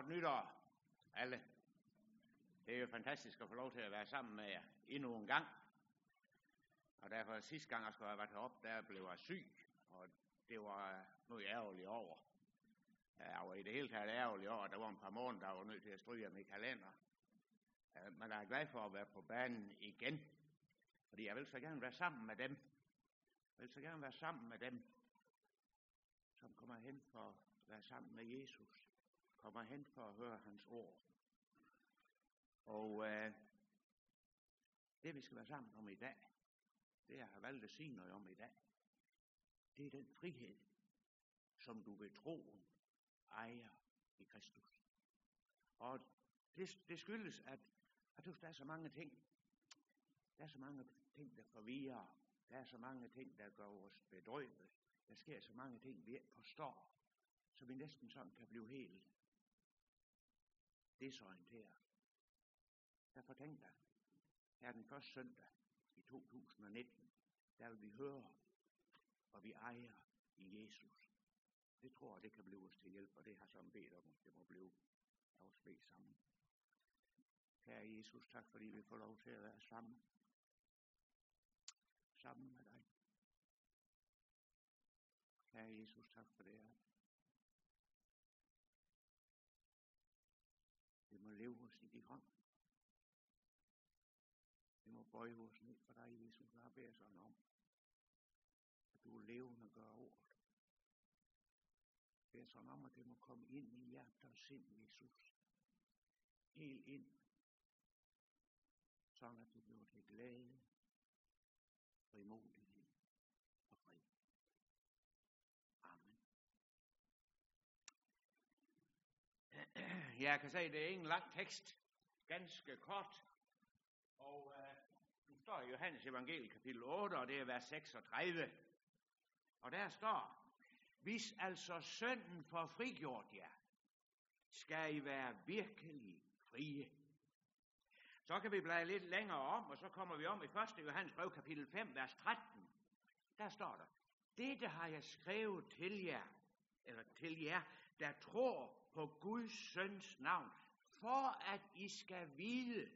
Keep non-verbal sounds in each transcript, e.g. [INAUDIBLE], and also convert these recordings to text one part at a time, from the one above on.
Godt nytår, alle. Det er jo fantastisk at få lov til at være sammen med jer endnu en gang. Og derfor sidste gang, jeg skulle have været heroppe, der blev jeg syg, og det var øh, noget ærgerligt over. Jeg var i det hele taget ærgerligt over, at der var en par måneder, der var nødt til at stryge af min kalender. Men jeg er glad for at være på banen igen, fordi jeg vil så gerne være sammen med dem. Jeg vil så gerne være sammen med dem, som kommer hen for at være sammen med Jesus. Kommer hen for at høre hans ord. Og øh, det vi skal være sammen om i dag, det jeg har valgt at sige noget om i dag, det er den frihed, som du ved troen ejer i Kristus. Og det, det skyldes, at, at der er så mange ting. Der er så mange ting, der forvirrer. Der er så mange ting, der gør os bedrøvet. Der sker så mange ting, vi ikke forstår, så vi næsten sådan kan blive helt desorienteret. Derfor tænkte jeg, her den første søndag i 2019, der vil vi høre, og vi ejer i Jesus. Det tror jeg, det kan blive os til hjælp, og det har som bedt om, det må blive os bedt sammen. Kære Jesus, tak fordi vi får lov til at være sammen. Sammen med dig. Herre Jesus, tak for det her. Vi må leve. Vi må bøje vores ned for dig, Jesus, og beder sådan om, at du er levende og gør ordet. Beder sådan om, at det må komme ind i hjertet og sind, Jesus. Helt ind. Sådan at det bliver til glæde, frimodighed og fred. Amen. [CLEARS THROAT] Jeg kan sige, at det er ingen lang tekst. Ganske kort. Og øh, nu står i Johannes evangelie kapitel 8, og det er vers 36. Og der står, hvis altså sønden får frigjort jer, skal I være virkelig frie. Så kan vi blive lidt længere om, og så kommer vi om i 1. Johannes brev kapitel 5, vers 13. Der står der, dette har jeg skrevet til jer, eller til jer, der tror på Guds søns navn, for at I skal vide,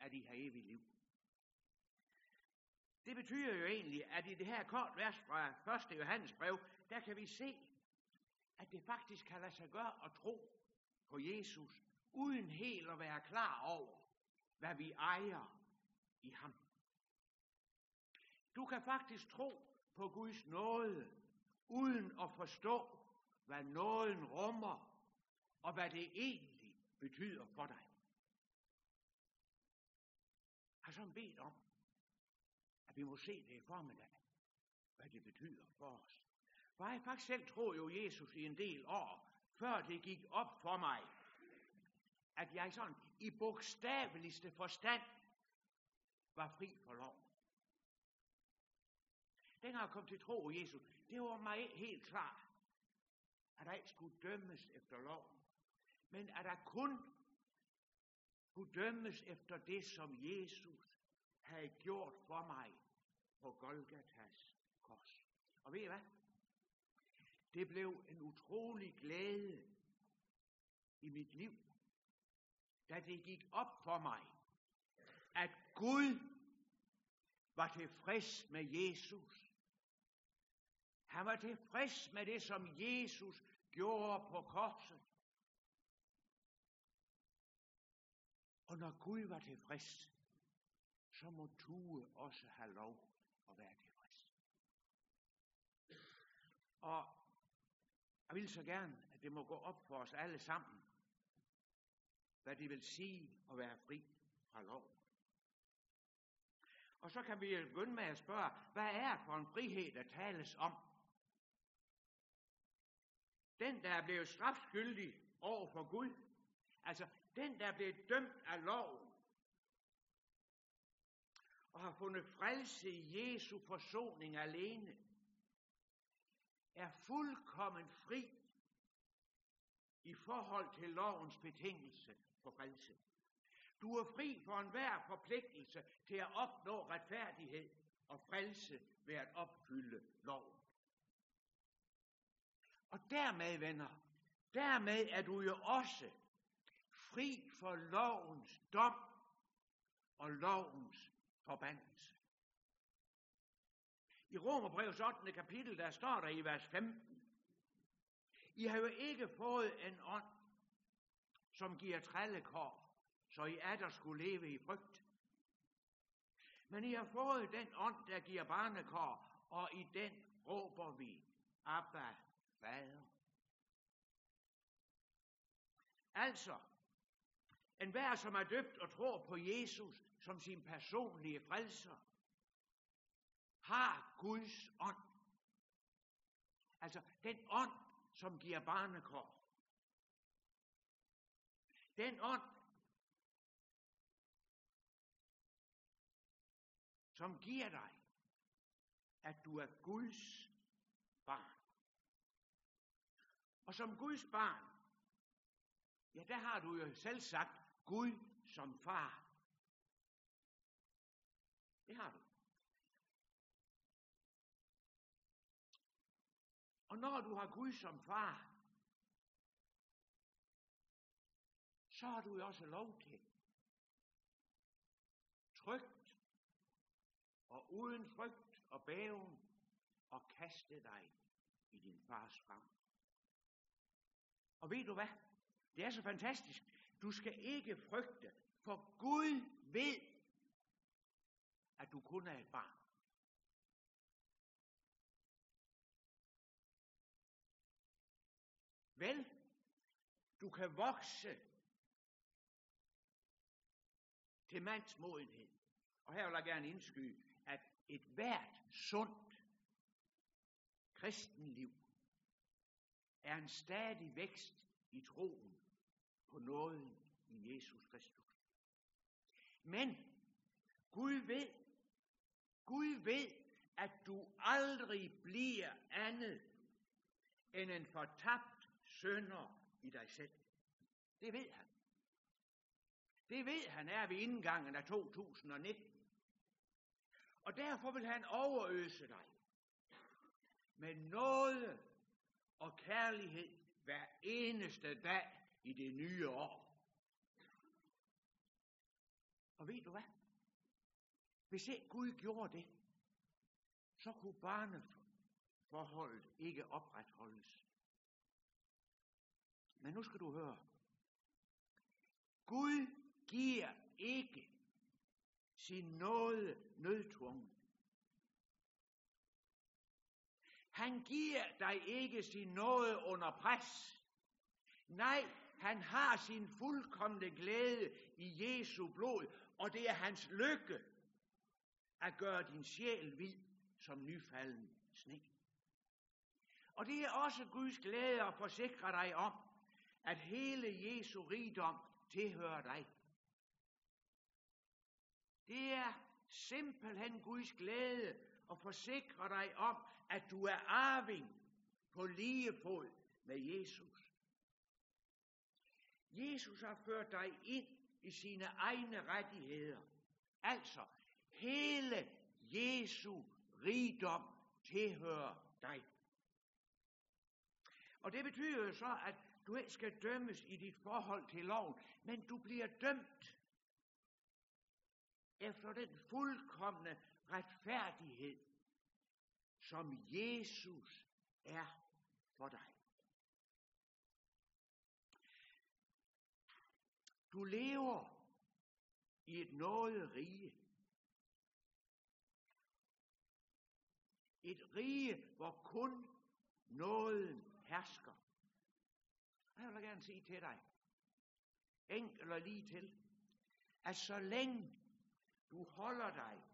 at I har evigt liv. Det betyder jo egentlig, at i det her kort vers fra 1. Johannes brev, der kan vi se, at det faktisk kan lade sig gøre at tro på Jesus, uden helt at være klar over, hvad vi ejer i ham. Du kan faktisk tro på Guds nåde, uden at forstå, hvad nåden rummer, og hvad det egentlig betyder for dig. Har sådan bedt om, at vi må se det i formiddag, hvad det betyder for os. For jeg faktisk selv tror jo Jesus i en del år, før det gik op for mig, at jeg sådan i bogstaveligste forstand var fri for lov. Dengang jeg kom til tro i Jesus, det var mig helt klart, at der ikke skulle dømmes efter loven, men at der kun kunne dømmes efter det, som Jesus havde gjort for mig på Golgatas kors. Og ved I hvad? Det blev en utrolig glæde i mit liv, da det gik op for mig, at Gud var tilfreds med Jesus. Han var tilfreds med det, som Jesus gjorde på korset. Og når Gud var tilfreds, så må Tue også have lov at være tilfreds. Og jeg vil så gerne, at det må gå op for os alle sammen, hvad det vil sige at være fri fra lov. Og så kan vi begynde med at spørge, hvad er det for en frihed, der tales om? Den, der er blevet strafskyldig over for Gud, altså den, der blev dømt af loven, og har fundet frelse i Jesu forsoning alene, er fuldkommen fri i forhold til lovens betingelse for frelse. Du er fri for enhver forpligtelse til at opnå retfærdighed og frelse ved at opfylde loven. Og dermed, venner, Dermed er du jo også fri for lovens dom og lovens forbandelse. I Romerbrevets 8. kapitel, der står der i vers 15, I har jo ikke fået en ånd, som giver trællekår, så I er der skulle leve i frygt. Men I har fået den ånd, der giver barnekår, og i den råber vi, Abba, Fader. Altså, en hver, som er døbt og tror på Jesus som sin personlige frelser, har Guds ånd. Altså den ånd, som giver barnekår. Den ånd, som giver dig, at du er Guds barn. Og som Guds barn, ja, der har du jo selv sagt Gud som far. Det har du. Og når du har Gud som far, så har du jo også lov til trygt og uden frygt og bæven og kaste dig i din fars favn. Og ved du hvad? Det er så fantastisk. Du skal ikke frygte, for Gud ved, at du kun er et barn. Vel, du kan vokse til mands modenhed. Og her vil jeg gerne indskyde, at et hvert sundt kristenliv er en stadig vækst i troen på nåden i Jesus Kristus. Men Gud ved, Gud ved, at du aldrig bliver andet end en fortabt sønder i dig selv. Det ved han. Det ved han er ved indgangen af 2019. Og derfor vil han overøse dig med noget og kærlighed hver eneste dag i det nye år. Og ved du hvad? Hvis ikke Gud gjorde det, så kunne barneforholdet ikke opretholdes. Men nu skal du høre. Gud giver ikke sin nåde nødtvunget. Han giver dig ikke sin nåde under pres. Nej, han har sin fuldkommende glæde i Jesu blod, og det er hans lykke at gøre din sjæl hvid som nyfalden sne. Og det er også Guds glæde at forsikre dig om, at hele Jesu rigdom tilhører dig. Det er simpelthen Guds glæde at forsikre dig om, at du er arving på lige fod med Jesus. Jesus har ført dig ind i sine egne rettigheder. Altså, hele Jesu rigdom tilhører dig. Og det betyder jo så, at du ikke skal dømmes i dit forhold til loven, men du bliver dømt efter den fuldkommende retfærdighed, som Jesus er for dig. Du lever i et noget rige. Et rige, hvor kun nåden hersker. Og jeg vil gerne sige til dig, enkelt og lige til, at så længe du holder dig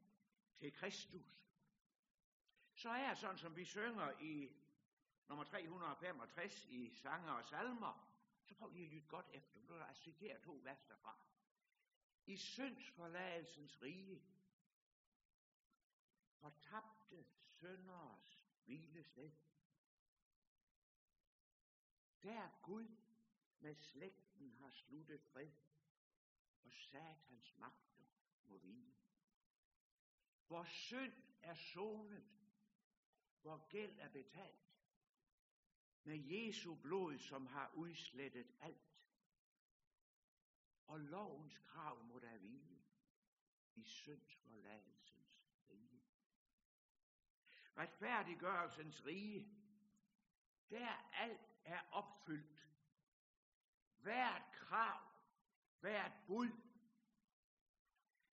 til Kristus, så er sådan, som vi synger i nummer 365 i Sanger og Salmer, så prøv lige at lytte godt efter. Nu jeg citere altså to vers derfra. I syndsforladelsens rige, fortabte sønderes hvilested. Der Gud med slægten har sluttet fred, og satans magter må vinde. Hvor synd er sonet, hvor gæld er betalt med Jesu blod, som har udslettet alt. Og lovens krav må der hvile i syndsforladelsens rige. Retfærdiggørelsens rige, der alt er opfyldt. Hvert krav, hvert bud,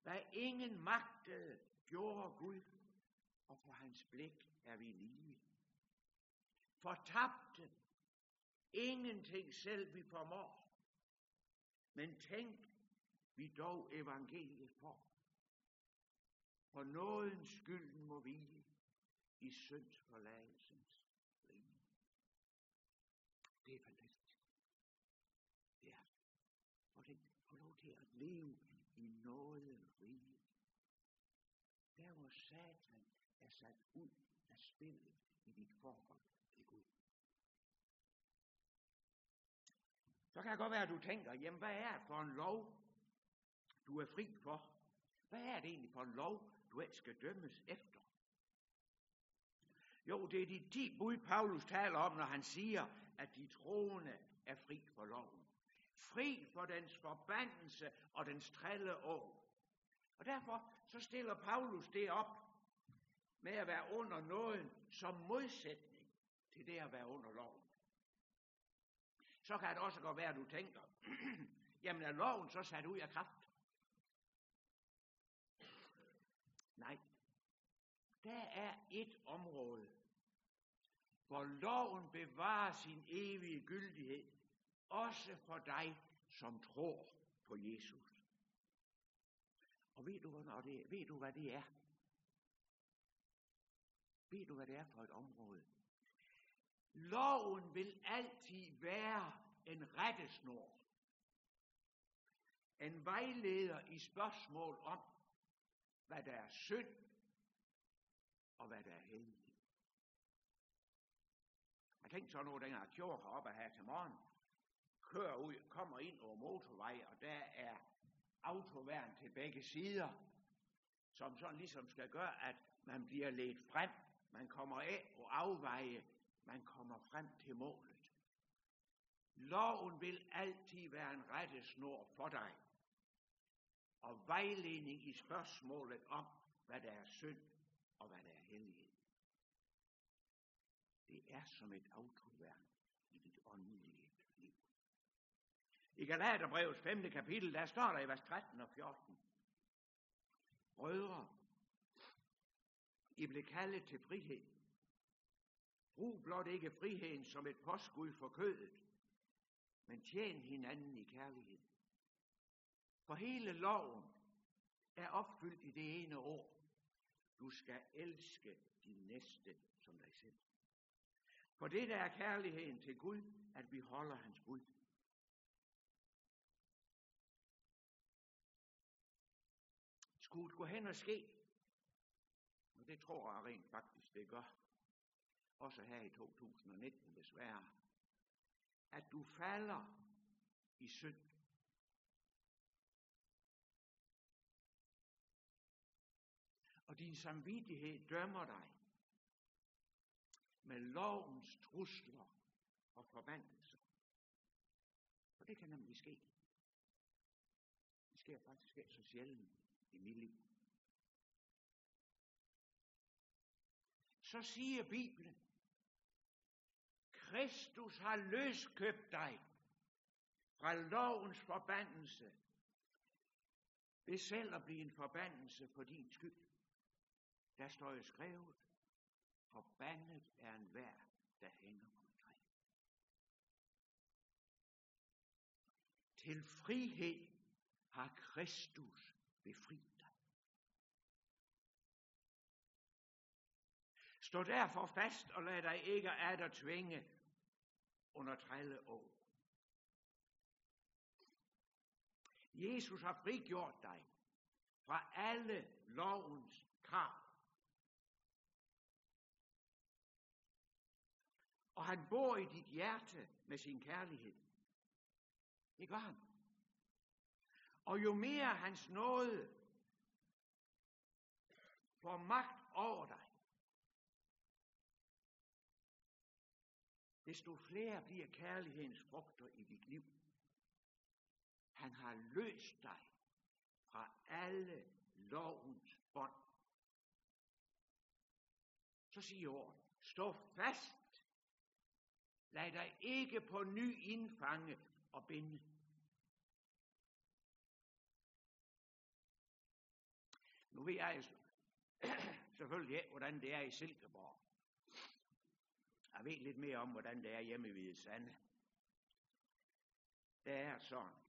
hvad ingen magtede, gjorde Gud, og for hans blik er vi lige. Fortabte, ingenting selv vi formår, men tænk, vi dog evangeliet for. For nådens skyld må hvile i syndsforladelsens rige. Det er fantastisk. Det er. Og det får lov til at leve i noget rige. Der hvor Satan er sat ud af spillet i dit forhold til Gud. Så kan det godt være, at du tænker, jamen hvad er det for en lov, du er fri for? Hvad er det egentlig for en lov, du ikke skal dømmes efter? Jo, det er de ti bud, Paulus taler om, når han siger, at de troende er fri for loven. Fri for dens forbandelse og dens trælle år. Og derfor så stiller Paulus det op med at være under nåden som modsætning til det at være under loven. Så kan det også godt være, at du tænker, [CLEARS THROAT] jamen er loven så sat ud af kraft? Nej. Der er et område, hvor loven bevarer sin evige gyldighed, også for dig, som tror på Jesus. Og ved du, hvornår det, ved du, hvad det er? Ved du, hvad det er for et område? Loven vil altid være en rettesnor. En vejleder i spørgsmål om, hvad der er synd og hvad der er heldighed. Jeg tænkte så nu, dengang jeg gjorde heroppe her til morgen, kører ud, kommer ind over motorvej, og der er autoværn til begge sider, som sådan ligesom skal gøre, at man bliver ledt frem. Man kommer af og afveje, man kommer frem til målet. Loven vil altid være en rettesnor for dig, og vejledning i spørgsmålet om, hvad der er synd og hvad der er hellighed. Det er som et autoværn i dit åndelige liv. I Galaterbrevets 5. kapitel, der står der i vers 13 og 14. Brødre, i blev kaldet til frihed. Brug blot ikke friheden som et påskud for kødet, men tjen hinanden i kærlighed. For hele loven er opfyldt i det ene ord. Du skal elske din næste som dig selv. For det der er kærligheden til Gud, at vi holder hans bud. Skulle det gå hen og ske, det tror jeg rent faktisk, det gør, også her i 2019 desværre, at du falder i synd. Og din samvittighed dømmer dig med lovens trusler og forbandelser. Og det kan nemlig ske. Det sker faktisk ikke så sjældent i mit liv. Så siger Bibelen, Kristus har løskøbt dig fra lovens forbandelse, ved selv at blive en forbandelse for din skyld. Der står jo skrevet, forbandet er en hver, der hænger på. Til frihed har Kristus befriet dig. Stå derfor fast og lad dig ikke af dig tvinge under trælle år. Jesus har frigjort dig fra alle lovens krav. Og han bor i dit hjerte med sin kærlighed. Det gør han. Og jo mere hans nåde får magt over dig, desto flere bliver kærlighedens frugter i dit liv. Han har løst dig fra alle lovens bånd. Så siger ordet, stå fast. Lad dig ikke på ny indfange og binde. Nu ved jeg [CLEARS THROAT] selvfølgelig ikke, hvordan det er i Silkeborg. Jeg ved lidt mere om, hvordan det er hjemme i Hvide Sande. Det er sådan,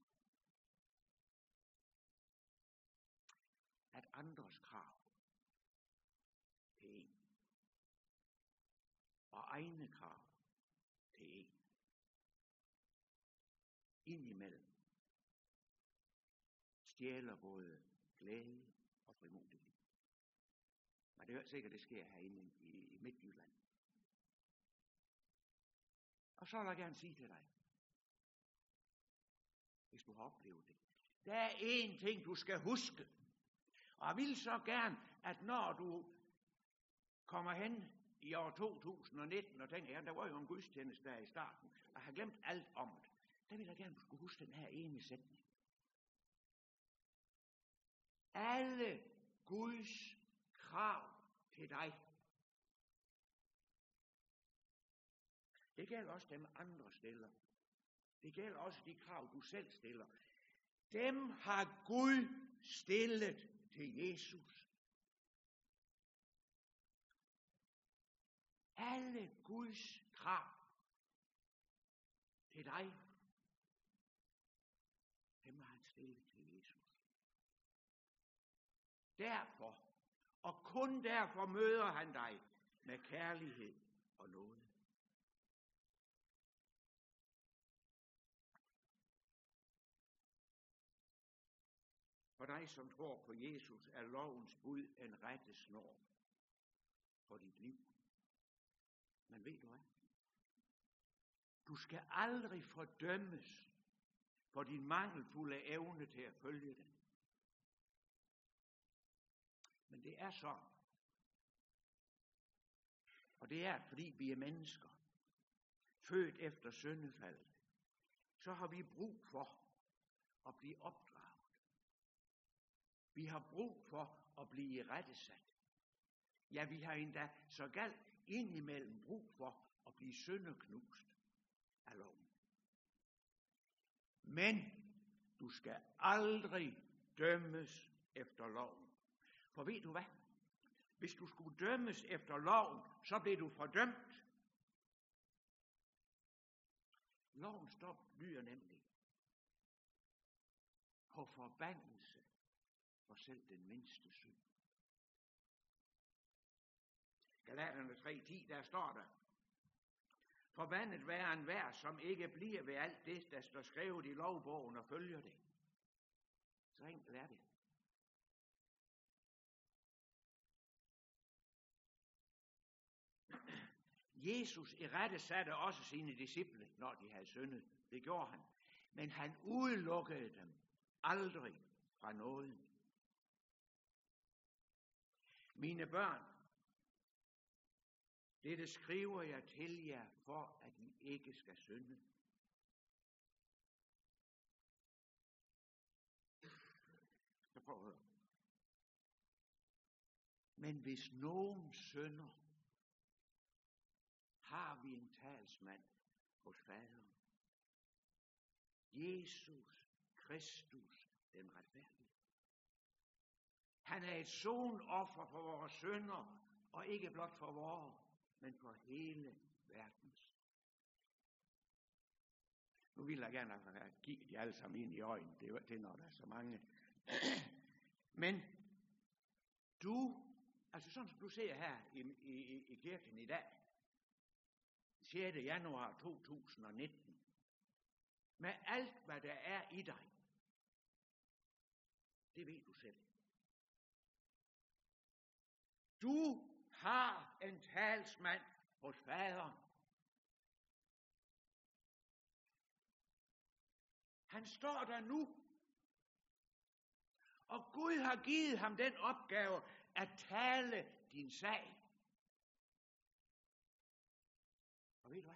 at andres krav til en, og egne krav til en, indimellem stjæler både glæde og frimodighed. Men det er jo sikkert, det sker herinde i, i Midtjylland. Og så vil jeg gerne sige til dig, hvis du har oplevet det. Der er én ting, du skal huske. Og jeg vil så gerne, at når du kommer hen i år 2019 og tænker, ja, der var jo en gudstjeneste der i starten, og jeg har glemt alt om det, der vil jeg gerne, at du skulle huske den her ene sætning. Alle Guds krav til dig. Det gælder også dem andre stiller. Det gælder også de krav, du selv stiller. Dem har Gud stillet til Jesus. Alle Guds krav til dig, dem har han stillet til Jesus. Derfor, og kun derfor møder han dig med kærlighed og nåde. For dig, som tror på Jesus, er lovens bud en rette snor for dit liv. Men ved du hvad? Du skal aldrig fordømmes for din mangelfulde evne til at følge den. Men det er så. Og det er, fordi vi er mennesker, født efter syndefaldet, så har vi brug for at blive op vi har brug for at blive rettesat. Ja, vi har endda så galt indimellem brug for at blive sønderknust af loven. Men du skal aldrig dømmes efter loven. For ved du hvad? Hvis du skulle dømmes efter loven, så bliver du fordømt. Loven stop lyder nemlig på forbandelse for selv den mindste synd. Galaterne 3.10, der står der, Forbandet være en vær, som ikke bliver ved alt det, der står skrevet i lovbogen og følger det. Så enkelt er det. Jesus i rette satte også sine disciple, når de havde syndet. Det gjorde han. Men han udelukkede dem aldrig fra noget. Mine børn, dette skriver jeg til jer, for at I ikke skal synde. Så prøv at høre. Men hvis nogen synder, har vi en talsmand hos faderen. Jesus Kristus, den retfærdige. Han er et sonoffer for vores sønder, og ikke blot for vores, men for hele verdens. Nu vil jeg gerne have give de alle sammen ind i øjnene. Det er det, når der er så mange. [CLEARS THROAT] men du, altså sådan som du ser her i, i, i kirken i dag, 6. januar 2019, med alt, hvad der er i dig, det ved du selv. Du har en talsmand hos faderen. Han står der nu. Og Gud har givet ham den opgave at tale din sag. Og ved du hvad?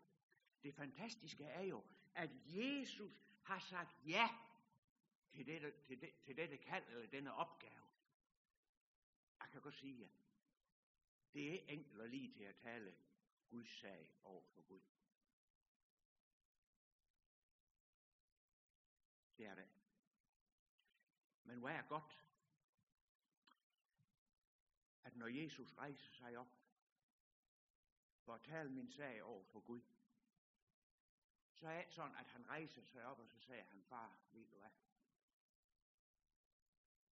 det fantastiske er jo, at Jesus har sagt ja til dette, til, det, til dette kald eller denne opgave. Jeg kan godt sige jer, det er enkelt og lige til at tale Guds sag over for Gud. Det er det. Men hvad er godt? At når Jesus rejser sig op for at tale min sag over for Gud, så er det sådan, at han rejser sig op, og så siger han, far, ved du hvad?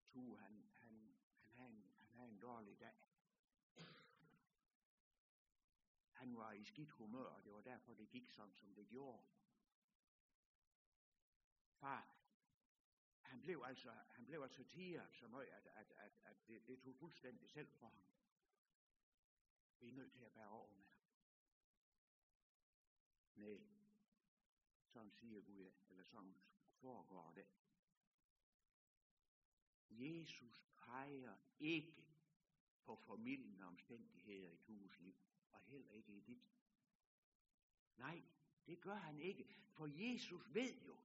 Tu, han, han, han, har en, han har en dårlig dag. Han var i skidt humør, og det var derfor, det gik sådan, som det gjorde. Far, han blev altså, han blev altså tiger så meget, at, at, at, at det, det tog fuldstændig selv for ham. Vi er nødt til at bære over med ham. Nej, sådan siger Gud, eller sådan foregår det. Jesus peger ikke på formidlende omstændigheder i Tues liv, og heller ikke i dit. Nej, det gør han ikke, for Jesus ved jo,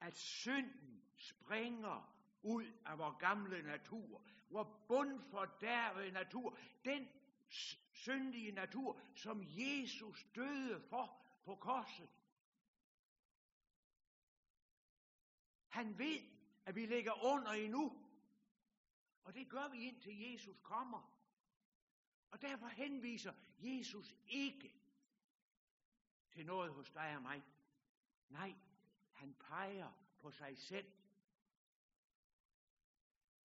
at synden springer ud af vores gamle natur, vores bundfordærvede natur, den syndige natur, som Jesus døde for på korset. Han ved, at vi ligger under endnu. Og det gør vi indtil Jesus kommer. Og derfor henviser Jesus ikke til noget hos dig og mig. Nej, han peger på sig selv.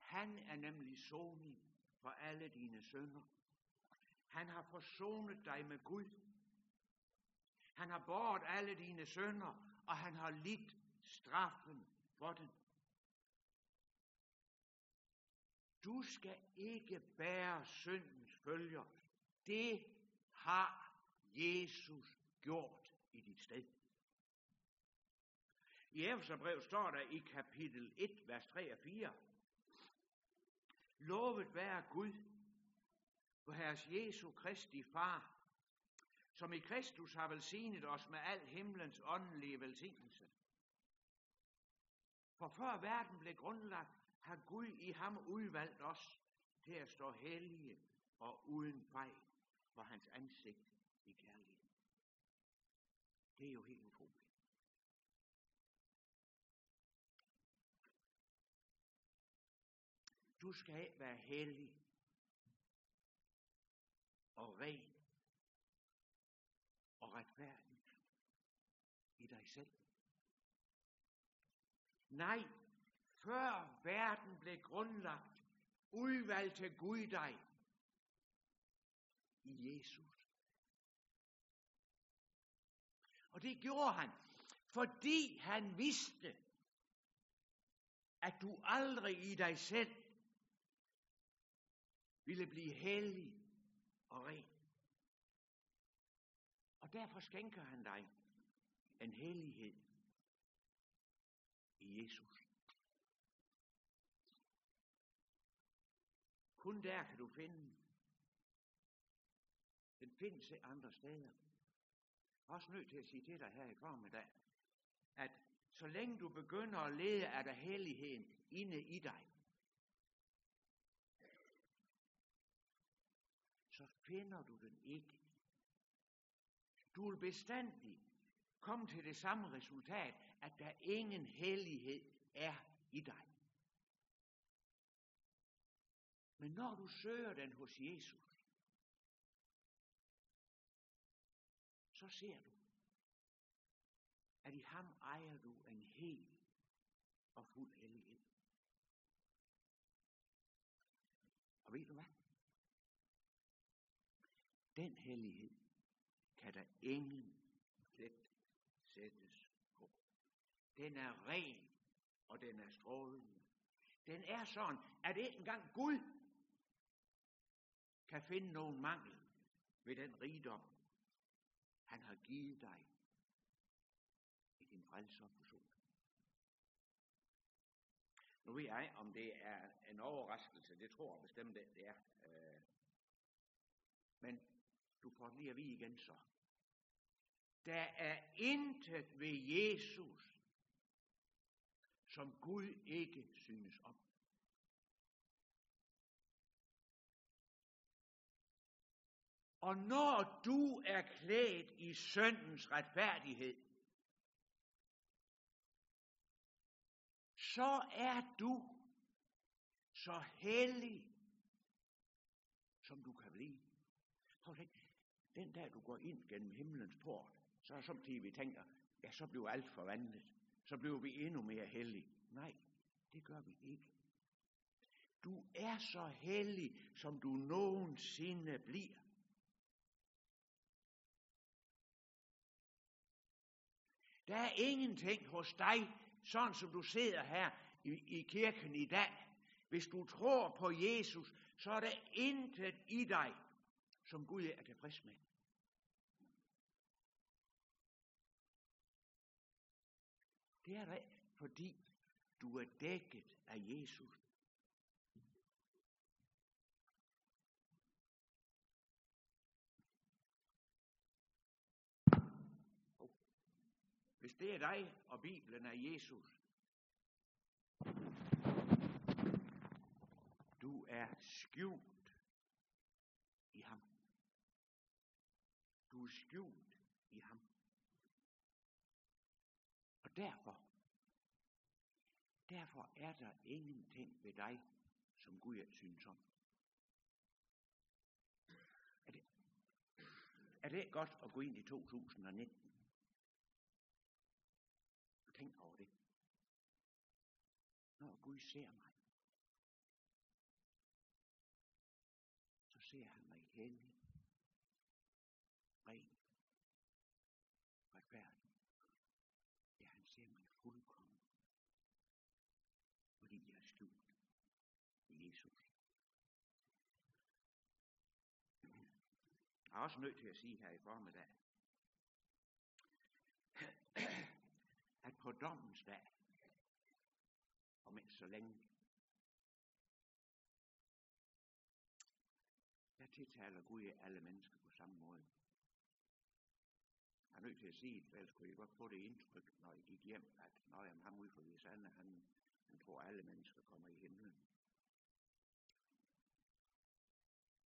Han er nemlig soning for alle dine sønder. Han har forsonet dig med Gud. Han har båret alle dine sønder, og han har lidt straffen for den. Du skal ikke bære synden følger. Det har Jesus gjort i dit sted. I Efeserbrev står der i kapitel 1, vers 3 og 4. Lovet være Gud, for Herres Jesu Kristi Far, som i Kristus har velsignet os med al himlens åndelige velsignelse. For før verden blev grundlagt, har Gud i ham udvalgt os til at stå hellige og uden fejl var hans ansigt i kærlighed. Det er jo helt utroligt. Du skal ikke være hellig og ren og retfærdig i dig selv. Nej, før verden blev grundlagt, udvalgte Gud dig i Jesus. Og det gjorde han, fordi han vidste, at du aldrig i dig selv ville blive hellig og ren. Og derfor skænker han dig en hellighed i Jesus. Kun der kan du finde. Findes ikke andre steder. Jeg er også nødt til at sige til dig her i formiddag, at så længe du begynder at lede af der helligheden inde i dig, så finder du den ikke. Du vil bestandig komme til det samme resultat, at der ingen hellighed er i dig. Men når du søger den hos Jesus, så ser du, at i ham ejer du en hel og fuld hellighed. Og ved du hvad? Den hellighed kan der ingen plet sættes på. Den er ren, og den er strålende. Den er sådan, at ikke engang Gud kan finde nogen mangel ved den rigdom, han har givet dig i din frelse forsoning. Nu ved jeg, om det er en overraskelse. Det tror jeg bestemt, det er. Øh, men du får lige at vide igen så, Der er intet ved Jesus, som Gud ikke synes om. Og når du er klædt i søndens retfærdighed, så er du så hellig, som du kan blive. Prøv at tænke, den dag du går ind gennem himlens port, så er samtidig, vi tænker, ja, så bliver alt forvandlet. Så bliver vi endnu mere hellige. Nej, det gør vi ikke. Du er så hellig, som du nogensinde bliver. Der er ingenting hos dig, sådan som du sidder her i, i kirken i dag. Hvis du tror på Jesus, så er der intet i dig, som Gud er tilfreds med. Det er det, fordi du er dækket af Jesus. Det er dig, og Bibelen er Jesus, du er skjult i ham. Du er skjult i ham. Og derfor, derfor er der ingenting ved dig, som Gud er synes om. Er det, er det godt at gå ind i 2019? Tænk over det. Når Gud ser mig, så ser han mig hellig, ren, retfærdig. Ja, han ser mig fuldkommen, fordi jeg er skjult i Jesus. Jeg er også nødt til at sige her i formiddag, [CLEARS THROAT] at på dommens dag, om ikke så længe, der tiltaler Gud alle mennesker på samme måde. Jeg er nødt til at sige, at ellers kunne I godt få det indtryk, når I gik hjem, at når jeg ham ud for Jesanne, han, han tror, at alle mennesker kommer i himlen.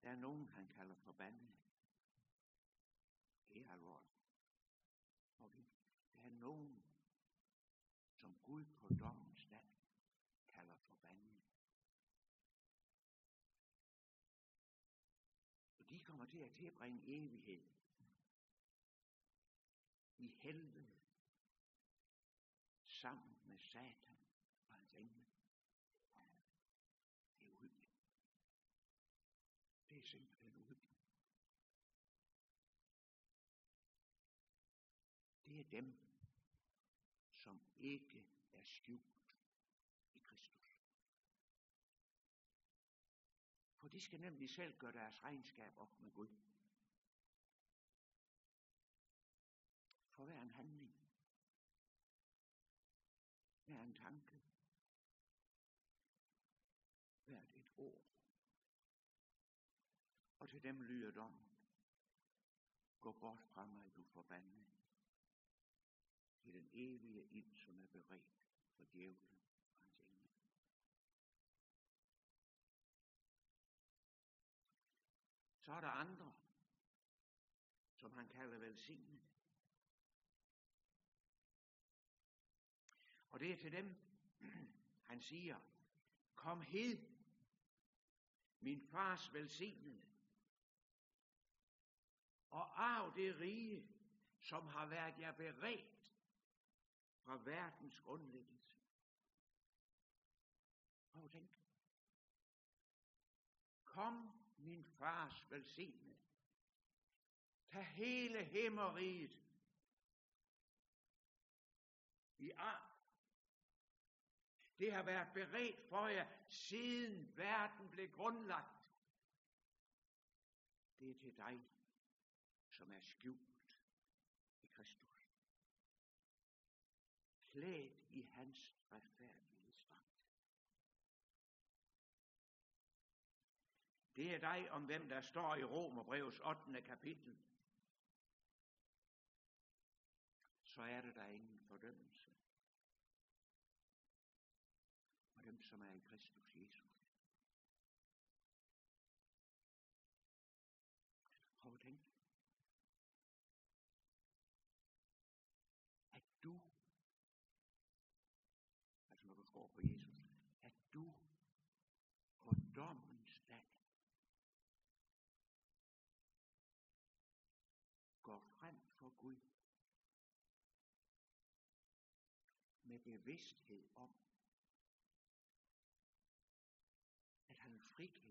Der er nogen, han kalder forbandet. Det er alvorligt. Okay. Der er nogen, som Gud på dommens dag kalder forbandet. Og de kommer til at tilbringe evighed i helvede sammen med Satan og hans engle. Det er uhyggeligt. Det er simpelthen uhyggeligt. Det er dem, som ikke er skjult i Kristus. For de skal nemlig selv gøre deres regnskab op med Gud. For hver en handling, hver en tanke, hvert et ord. Og til dem lyder dommen. Gå bort fra mig, du forbandet til den evige ild, som er beredt for djævlen og hans engle. Så er der andre, som han kalder velsignede. Og det er til dem, [CLEARS THROAT] han siger, kom hed, min fars velsignede, og arv det rige, som har været jer beredt fra verdens grundlæggelse. Prøv at tænke. Kom, min fars velsignelse. Tag hele himmeriget i arm. Det har været beredt for jer, siden verden blev grundlagt. Det er til dig, som er skjult i Kristus. Klædt i hans Det er dig om hvem der står i Romerbrevets 8. kapitel. så er der der ingen fordømmelse. For dem, som er i Kristus Jesus. Prøv at tænke. At du, altså når du tror på Jesus, at du på dommens dag går frem for Gud med bevidsthed om, at han vil.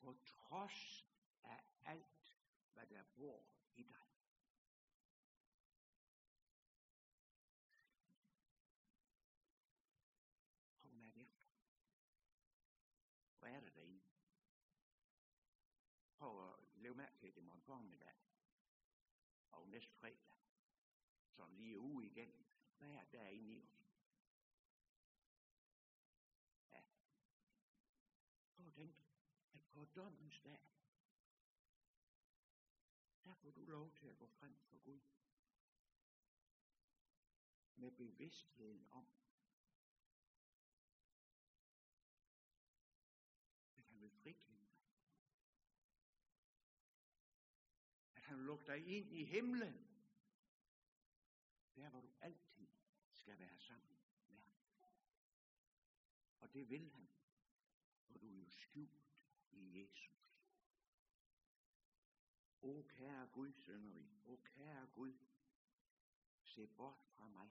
På trods af alt, hvad der bor i dig. Og at mærke efter. Hvad er der derinde? Prøv at leve mærke til det morgen formiddag. Og næste fredag. Sådan lige uge igen. Hvad er der inde i os? Ja. Prøv at tænke, at på dommens dag, der får du lov til at gå frem for Gud. Med bevidstheden om, at han vil frikende dig. At han vil lukke dig ind i himlen. Altid skal være sammen med ham. Og det vil han. For du er jo skjult i Jesus. O kære Gud, synger vi. O kære Gud, se bort fra mig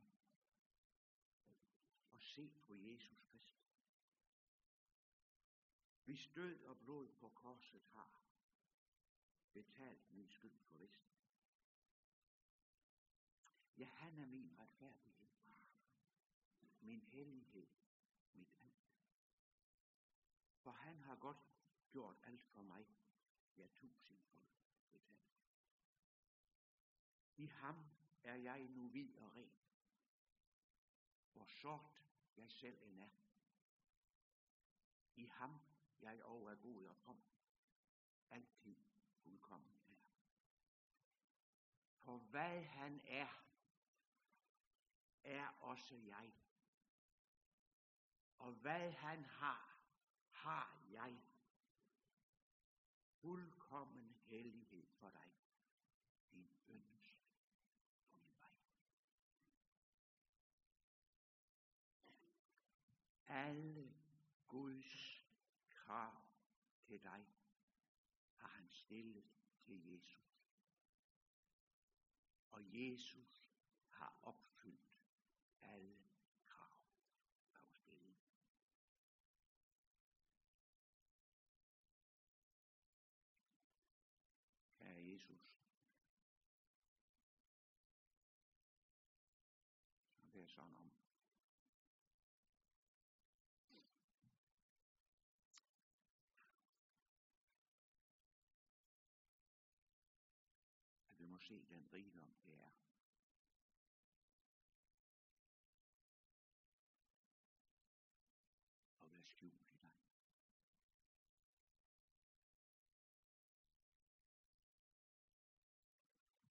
og se på Jesus Kristus. Hvis død og blod på korset har betalt min skyld for vist. Ja, han er min retfærdighed, min hellighed, mit alt. For han har godt gjort alt for mig, ja tusind for betalt. I ham er jeg nu hvid og ren, hvor sort jeg selv end er. I ham jeg og er god og kom, altid fuldkommen er. For hvad han er, er også jeg. Og hvad han har, har jeg. Fuldkommen hellighed for dig. Din yndest på min vej. Alle Guds krav til dig har han stillet til Jesus. Og Jesus har opfyldt alle krav, der var stillet. Kære Jesus, så det er sådan om, at vi må se den rigdom, det er. At være skjult i dig.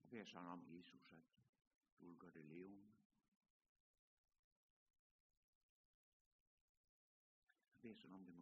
Jeg beder sådan om, Jesus, at du vil gøre det levende. Jeg beder sådan om, det